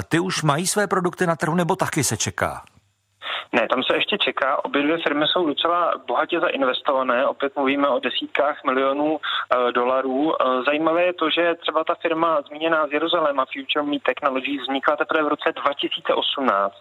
Speaker 1: Ty už mají své produkty na trhu, nebo taky se čeká?
Speaker 7: Ne, tam se ještě čeká. Obě dvě firmy jsou docela bohatě zainvestované. Opět mluvíme o desítkách milionů uh, dolarů. Uh, zajímavé je to, že třeba ta firma zmíněná z Jeruzaléma Future Meat Technologies vznikla teprve v roce 2018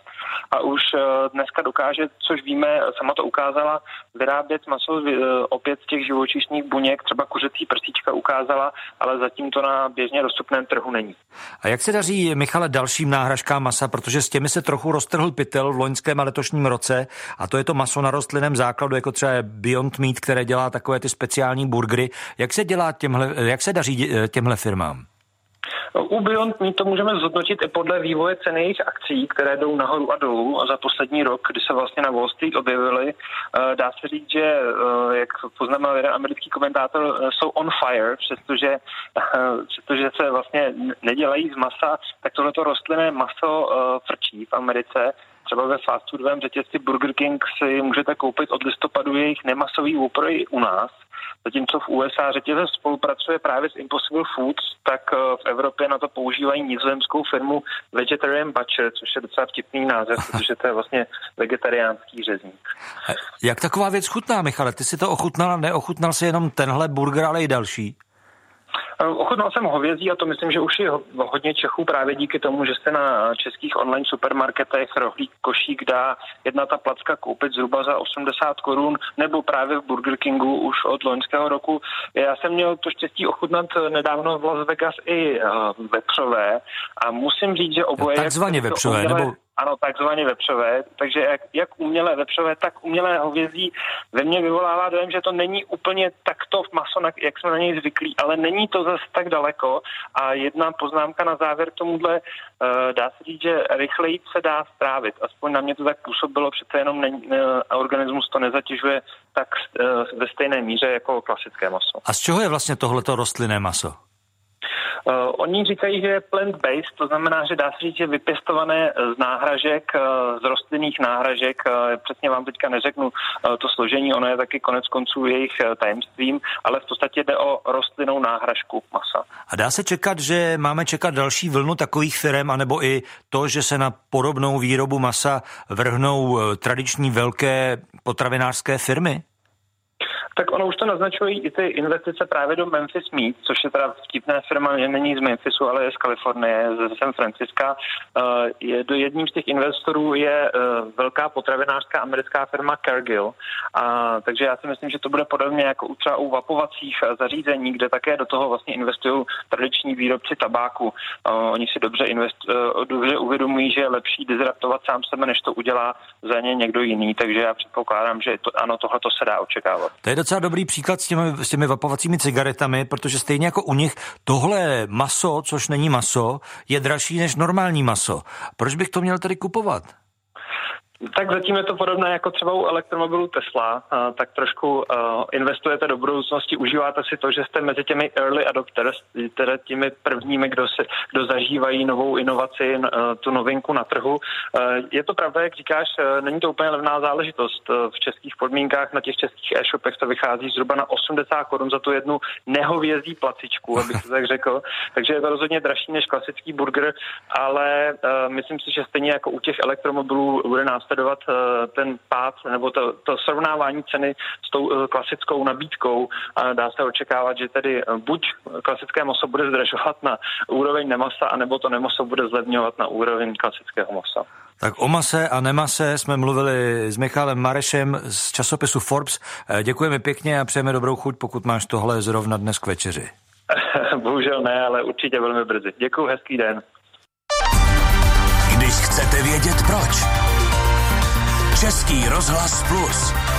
Speaker 7: a už uh, dneska dokáže, což víme, sama to ukázala, vyrábět maso uh, opět z těch živočišných buněk, třeba kuřecí prsíčka ukázala, ale zatím to na běžně dostupném trhu není.
Speaker 1: A jak se daří, Michale, dalším náhražkám masa, protože s těmi se trochu roztrhl pytel v loňském a letošním roce a to je to maso na rostlinném základu, jako třeba Beyond Meat, které dělá takové ty speciální burgery. Jak se dělá těmhle, jak se daří těmhle firmám?
Speaker 7: U Beyond Meat to můžeme zhodnotit i podle vývoje ceny jejich akcí, které jdou nahoru a dolů za poslední rok, kdy se vlastně na Wall Street objevily. Eh, dá se říct, že, eh, jak poznamenal jeden americký komentátor, eh, jsou on fire, přestože, přestože se vlastně nedělají z masa, tak tohleto rostlinné maso frčí v Americe třeba ve fast foodovém řetězci Burger King si můžete koupit od listopadu jejich nemasový i u nás. Zatímco v USA řetězec spolupracuje právě s Impossible Foods, tak eh, v Evropě na to používají nizozemskou firmu Vegetarian Butcher, což je docela vtipný název, protože to je vlastně vegetariánský řezník.
Speaker 1: Jak taková věc chutná, Michale? Ty si to ochutnal, neochutnal si jenom tenhle burger, ale i další?
Speaker 7: Eh, ochutnal jsem hovězí a to myslím, že už je hodně Čechů právě díky tomu, že se na českých online supermarketech rohlík košík dá jedna ta placka koupit zhruba za 80 korun nebo právě v Burger Kingu už od loňského roku. Já jsem měl to štěstí ochutnat nedávno v Las Vegas i uh, vepřové a musím říct, že oboje...
Speaker 1: Takzvaně vepřové, umělé... nebo
Speaker 7: ano, takzvaně vepřové. Takže jak, jak umělé vepřové, tak umělé hovězí ve mně vyvolává dojem, že to není úplně takto maso, jak jsme na něj zvyklí, ale není to zase tak daleko. A jedna poznámka na závěr tomuhle, uh, dá se říct, že rychleji se dá strávit. Aspoň na mě to tak působilo, přece jenom ne, ne, organismus to nezatěžuje tak uh, ve stejné míře jako klasické maso.
Speaker 1: A z čeho je vlastně tohleto rostlinné maso?
Speaker 7: Uh, oni říkají, že je plant-based, to znamená, že dá se říct, že vypěstované z náhražek, uh, z rostlinných náhražek, uh, přesně vám teďka neřeknu uh, to složení, ono je taky konec konců jejich uh, tajemstvím, ale v podstatě jde o rostlinnou náhražku masa.
Speaker 1: A dá se čekat, že máme čekat další vlnu takových firm, anebo i to, že se na podobnou výrobu masa vrhnou tradiční velké potravinářské firmy?
Speaker 7: Tak ono už to naznačují i ty investice právě do Memphis Meat, což je teda vtipná firma, není z Memphisu, ale je z Kalifornie, ze San Franciska. Uh, je, do jedním z těch investorů je uh, velká potravinářská americká firma Cargill. A, takže já si myslím, že to bude podobně jako u třeba u vapovacích zařízení, kde také do toho vlastně investují tradiční výrobci tabáku. Oni si dobře, invest, dobře uvědomují, že je lepší disruptovat sám sebe, než to udělá za ně někdo jiný. Takže já předpokládám, že to, ano, tohle to se dá očekávat.
Speaker 1: Docela dobrý příklad s těmi, s těmi vapovacími cigaretami, protože stejně jako u nich tohle maso, což není maso, je dražší než normální maso. Proč bych to měl tedy kupovat?
Speaker 7: Tak zatím je to podobné jako třeba u elektromobilu Tesla, tak trošku investujete do budoucnosti, užíváte si to, že jste mezi těmi early adopters, tedy těmi prvními, kdo, se, kdo zažívají novou inovaci, tu novinku na trhu. Je to pravda, jak říkáš, není to úplně levná záležitost. V českých podmínkách na těch českých e-shopech to vychází zhruba na 80 korun za tu jednu nehovězdí placičku, abych to tak řekl. Takže je to rozhodně dražší než klasický burger, ale myslím si, že stejně jako u těch elektromobilů bude nás sledovat eh, ten pád nebo to, to srovnávání ceny s tou eh, klasickou nabídkou a dá se očekávat, že tedy eh, buď klasické maso bude zdražovat na úroveň nemasa, anebo to nemaso bude zlevňovat na úroveň klasického masa.
Speaker 1: Tak o mase a nemase jsme mluvili s Michalem Marešem z časopisu Forbes. Děkujeme pěkně a přejeme dobrou chuť, pokud máš tohle zrovna dnes k večeři.
Speaker 7: Bohužel ne, ale určitě velmi brzy. Děkuji, hezký den.
Speaker 2: Když chcete vědět proč. Český rozhlas Plus.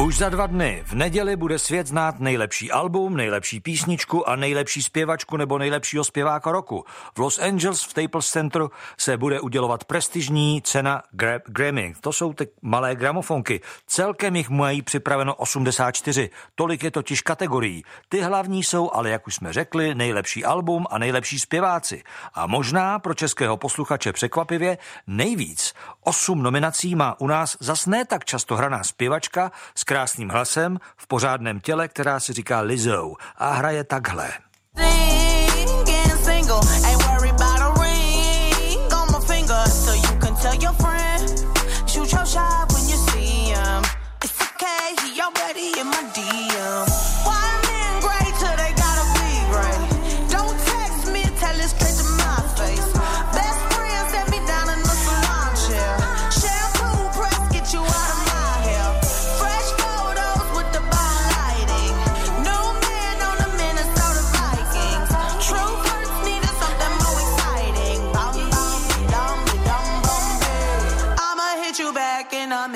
Speaker 1: Už za dva dny v neděli bude svět znát nejlepší album, nejlepší písničku a nejlepší zpěvačku nebo nejlepšího zpěváka roku. V Los Angeles v Staples Center se bude udělovat prestižní cena Gra- Grammy. To jsou ty malé gramofonky. Celkem jich mají připraveno 84. Tolik je totiž kategorií. Ty hlavní jsou ale, jak už jsme řekli, nejlepší album a nejlepší zpěváci. A možná pro českého posluchače překvapivě nejvíc. Osm nominací má u nás zas ne tak často hraná zpěvačka s krásným hlasem, v pořádném těle, která si říká Lizzo a hraje takhle. in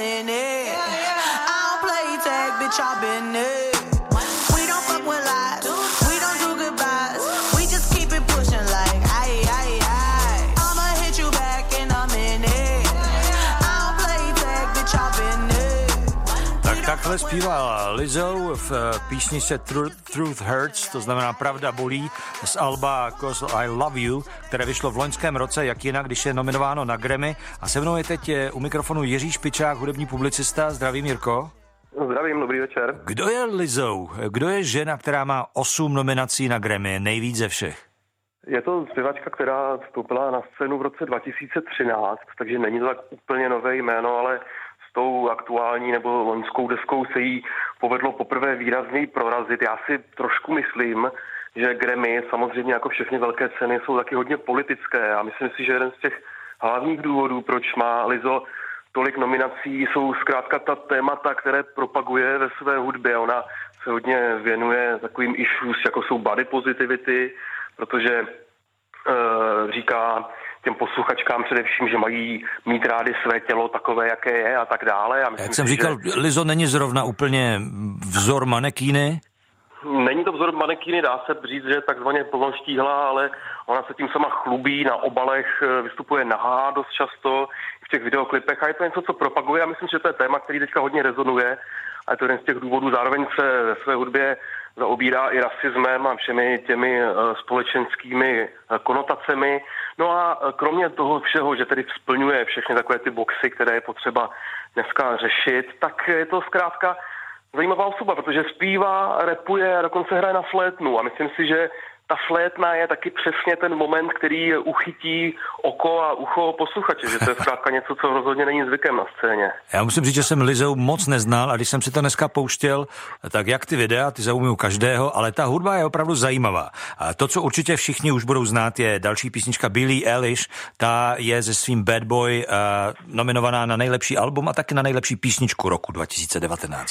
Speaker 1: Yeah, yeah. I don't play tag, bitch, I've been it. Takhle zpívala Lizzo v eh, písni se Truth, Truth Hurts, to znamená Pravda bolí, z Alba Cause I Love You, které vyšlo v loňském roce, jak jinak, když je nominováno na Grammy. A se mnou je teď eh, u mikrofonu Jiří Špičák, hudební publicista. Zdravím, Jirko.
Speaker 8: Zdravím, dobrý večer.
Speaker 1: Kdo je Lizzo? Kdo je žena, která má osm nominací na Grammy, nejvíc ze všech?
Speaker 8: Je to zpěvačka, která vstoupila na scénu v roce 2013, takže není to tak úplně nové jméno, ale tou aktuální nebo loňskou deskou se jí povedlo poprvé výrazněji prorazit. Já si trošku myslím, že Grammy, samozřejmě jako všechny velké ceny, jsou taky hodně politické a myslím si, že jeden z těch hlavních důvodů, proč má Lizo tolik nominací, jsou zkrátka ta témata, které propaguje ve své hudbě. Ona se hodně věnuje takovým issues, jako jsou body positivity, protože e, říká, těm posluchačkám především, že mají mít rády své tělo takové, jaké je a tak dále. A
Speaker 1: myslím Jak jsem si, říkal, že... Lizo není zrovna úplně vzor manekýny?
Speaker 8: Není to vzor manekýny, dá se říct, že je takzvaně plnoštíhla, ale ona se tím sama chlubí, na obalech eh, vystupuje nahá dost často v těch videoklipech a je to něco, co propaguje a myslím, že to je téma, který teďka hodně rezonuje a je to jeden z těch důvodů. Zároveň se ve své hudbě zaobírá i rasismem a všemi těmi eh, společenskými eh, konotacemi. No a eh, kromě toho všeho, že tedy splňuje všechny takové ty boxy, které je potřeba dneska řešit, tak je to zkrátka zajímavá osoba, protože zpívá, repuje a dokonce hraje na flétnu. A myslím si, že ta flétna je taky přesně ten moment, který uchytí oko a ucho posluchače, že to je zkrátka něco, co rozhodně není zvykem na scéně.
Speaker 1: Já musím říct, že jsem Lizou moc neznal a když jsem si to dneska pouštěl, tak jak ty videa, ty zaujmují každého, ale ta hudba je opravdu zajímavá. A to, co určitě všichni už budou znát, je další písnička Billie Eilish. Ta je ze svým Bad Boy uh, nominovaná na nejlepší album a taky na nejlepší písničku roku 2019.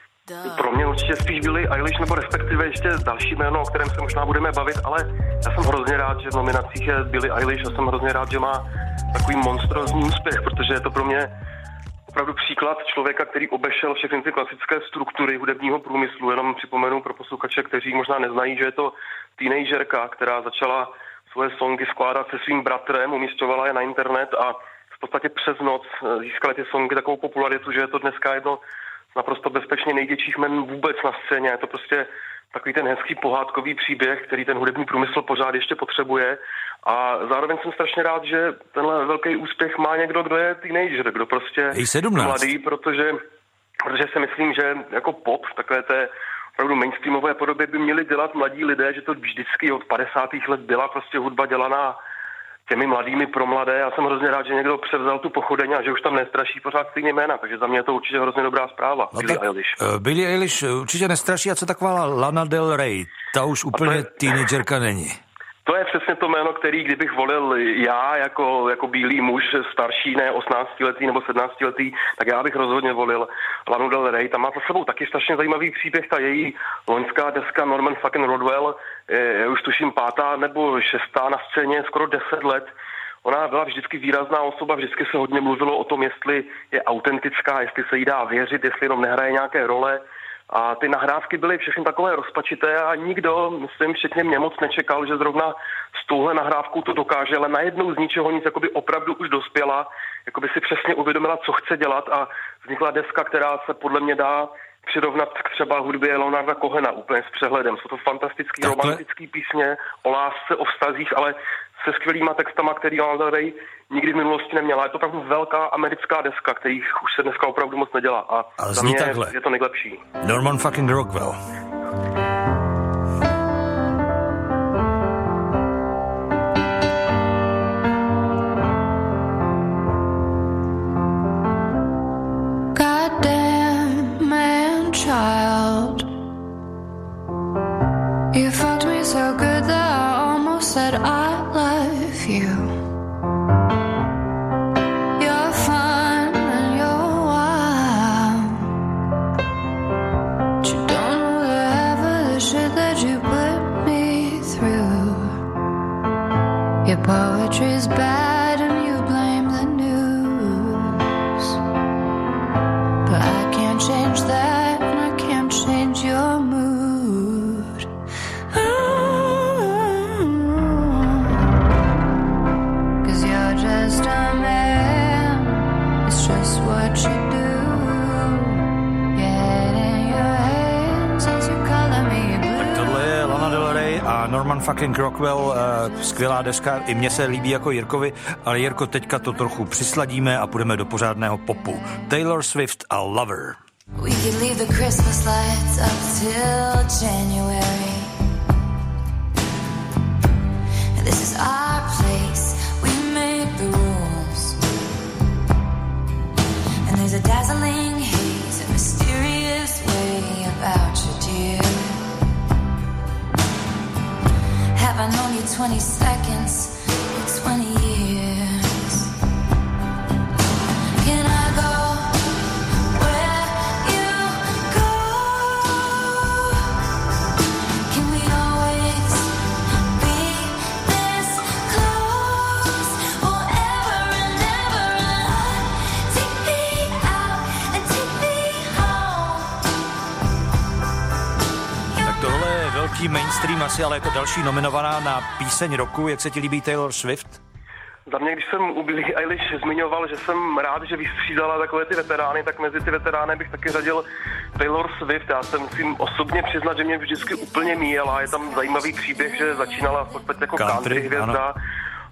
Speaker 1: Pro
Speaker 8: mě určitě spíš Billie Eilish, nebo respektive ještě další jméno, o kterém se možná budeme bavit, ale já jsem hrozně rád, že v nominacích je Billie Eilish a jsem hrozně rád, že má takový monstrózní úspěch, protože je to pro mě opravdu příklad člověka, který obešel všechny ty klasické struktury hudebního průmyslu. Jenom připomenu pro posluchače, kteří možná neznají, že je to teenagerka, která začala svoje songy skládat se svým bratrem, umístěvala je na internet a podstatě přes noc eh, získali ty songy takovou popularitu, že je to dneska jedno naprosto bezpečně největších men vůbec na scéně. Je to prostě takový ten hezký pohádkový příběh, který ten hudební průmysl pořád ještě potřebuje. A zároveň jsem strašně rád, že tenhle velký úspěch má někdo, kdo je teenager, kdo prostě je mladý, protože, protože si myslím, že jako pop v takové té opravdu mainstreamové podobě by měli dělat mladí lidé, že to vždycky od 50. let byla prostě hudba dělaná těmi mladými pro mladé. Já jsem hrozně rád, že někdo převzal tu pochodeň a že už tam nestraší pořád stejně jména, takže za mě je to určitě hrozně dobrá zpráva.
Speaker 1: No Billie Eilish. Uh, Billie Eilish určitě nestraší a co taková Lana Del Rey? Ta už úplně je... teenagerka není.
Speaker 8: To je přesně to jméno, který kdybych volil já jako, jako bílý muž, starší, ne 18 letý nebo 17 letý, tak já bych rozhodně volil Lanu Del Rey. Tam má za sebou taky strašně zajímavý příběh, ta její loňská deska Norman fucking Rodwell, je už tuším pátá nebo šestá na scéně, skoro 10 let. Ona byla vždycky výrazná osoba, vždycky se hodně mluvilo o tom, jestli je autentická, jestli se jí dá věřit, jestli jenom nehraje nějaké role. A ty nahrávky byly všechny takové rozpačité a nikdo, myslím, včetně mě moc nečekal, že zrovna s touhle nahrávkou to dokáže, ale najednou z ničeho nic jakoby opravdu už dospěla, jakoby si přesně uvědomila, co chce dělat a vznikla deska, která se podle mě dá přirovnat k třeba hudbě Leonarda Kohena úplně s přehledem. Jsou to fantastický Takhle... romantický písně o lásce, o vztazích, ale se skvělýma textama, který Lana Ray nikdy v minulosti neměla. Je to opravdu velká americká deska, kterých už se dneska opravdu moc nedělá. A
Speaker 1: Ale za mě takhle.
Speaker 8: je to nejlepší.
Speaker 1: Norman fucking Rockwell. Fucking Rockwell, uh, skvělá deska, i mně se líbí jako Jirkovi, ale Jirko, teďka to trochu přisladíme a půjdeme do pořádného popu. Taylor Swift a Lover. We could leave the Christmas lights up till January. This is our place, we make the rules. And there's a dazzling haze, a mysterious way about you, dear Have I known you 20 seconds? Or 20 velký mainstream asi, ale jako další nominovaná na píseň roku. Jak se ti líbí Taylor Swift?
Speaker 8: Za mě, když jsem u Billie Eilish zmiňoval, že jsem rád, že vystřídala takové ty veterány, tak mezi ty veterány bych taky řadil Taylor Swift. Já se musím osobně přiznat, že mě vždycky úplně míjela. Je tam zajímavý příběh, že začínala v podstatě jako country, country hvězda. Ano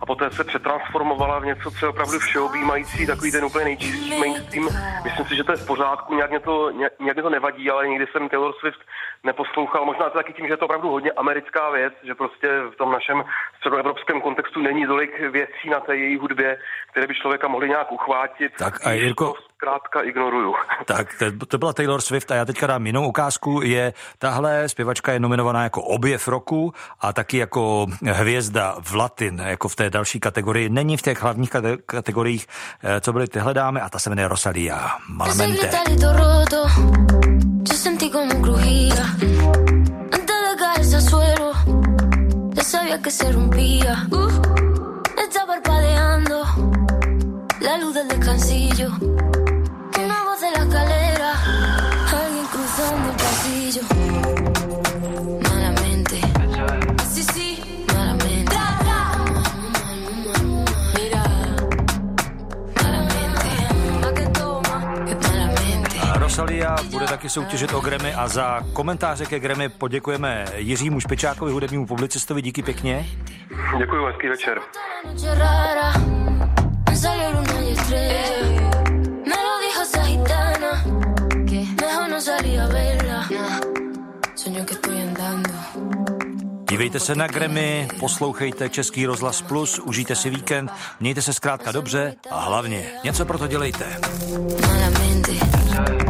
Speaker 8: a poté se přetransformovala v něco, co je opravdu všeobjímající, takový ten úplně nejčistší mainstream. Myslím si, že to je v pořádku, nějak mě to, nějak mě to nevadí, ale nikdy jsem Taylor Swift neposlouchal. Možná to taky tím, že je to opravdu hodně americká věc, že prostě v tom našem středoevropském kontextu není tolik věcí na té její hudbě, které by člověka mohly nějak uchvátit.
Speaker 1: Tak a Jirko,
Speaker 8: zkrátka ignoruju.
Speaker 1: Tak, to byla Taylor Swift a já teďka dám jinou ukázku. Je tahle zpěvačka je nominovaná jako objev roku a taky jako hvězda v latin, jako v té další kategorii. Není v těch hlavních kategoriích, eh, co byly tyhle dámy a ta se jmenuje Rosalia Malamente. sabía que se rompía. Uh, está parpadeando la luz del descansillo. Malamente. ¿A bude taky soutěžit o Grammy a za komentáře ke Grammy poděkujeme Jiřímu Špičákovi, hudebnímu publicistovi. Díky pěkně.
Speaker 9: Děkuji, hezký večer.
Speaker 1: Dívejte se na Grammy, poslouchejte Český rozhlas Plus, užijte si víkend, mějte se zkrátka dobře a hlavně něco pro to dělejte. Malamente. Así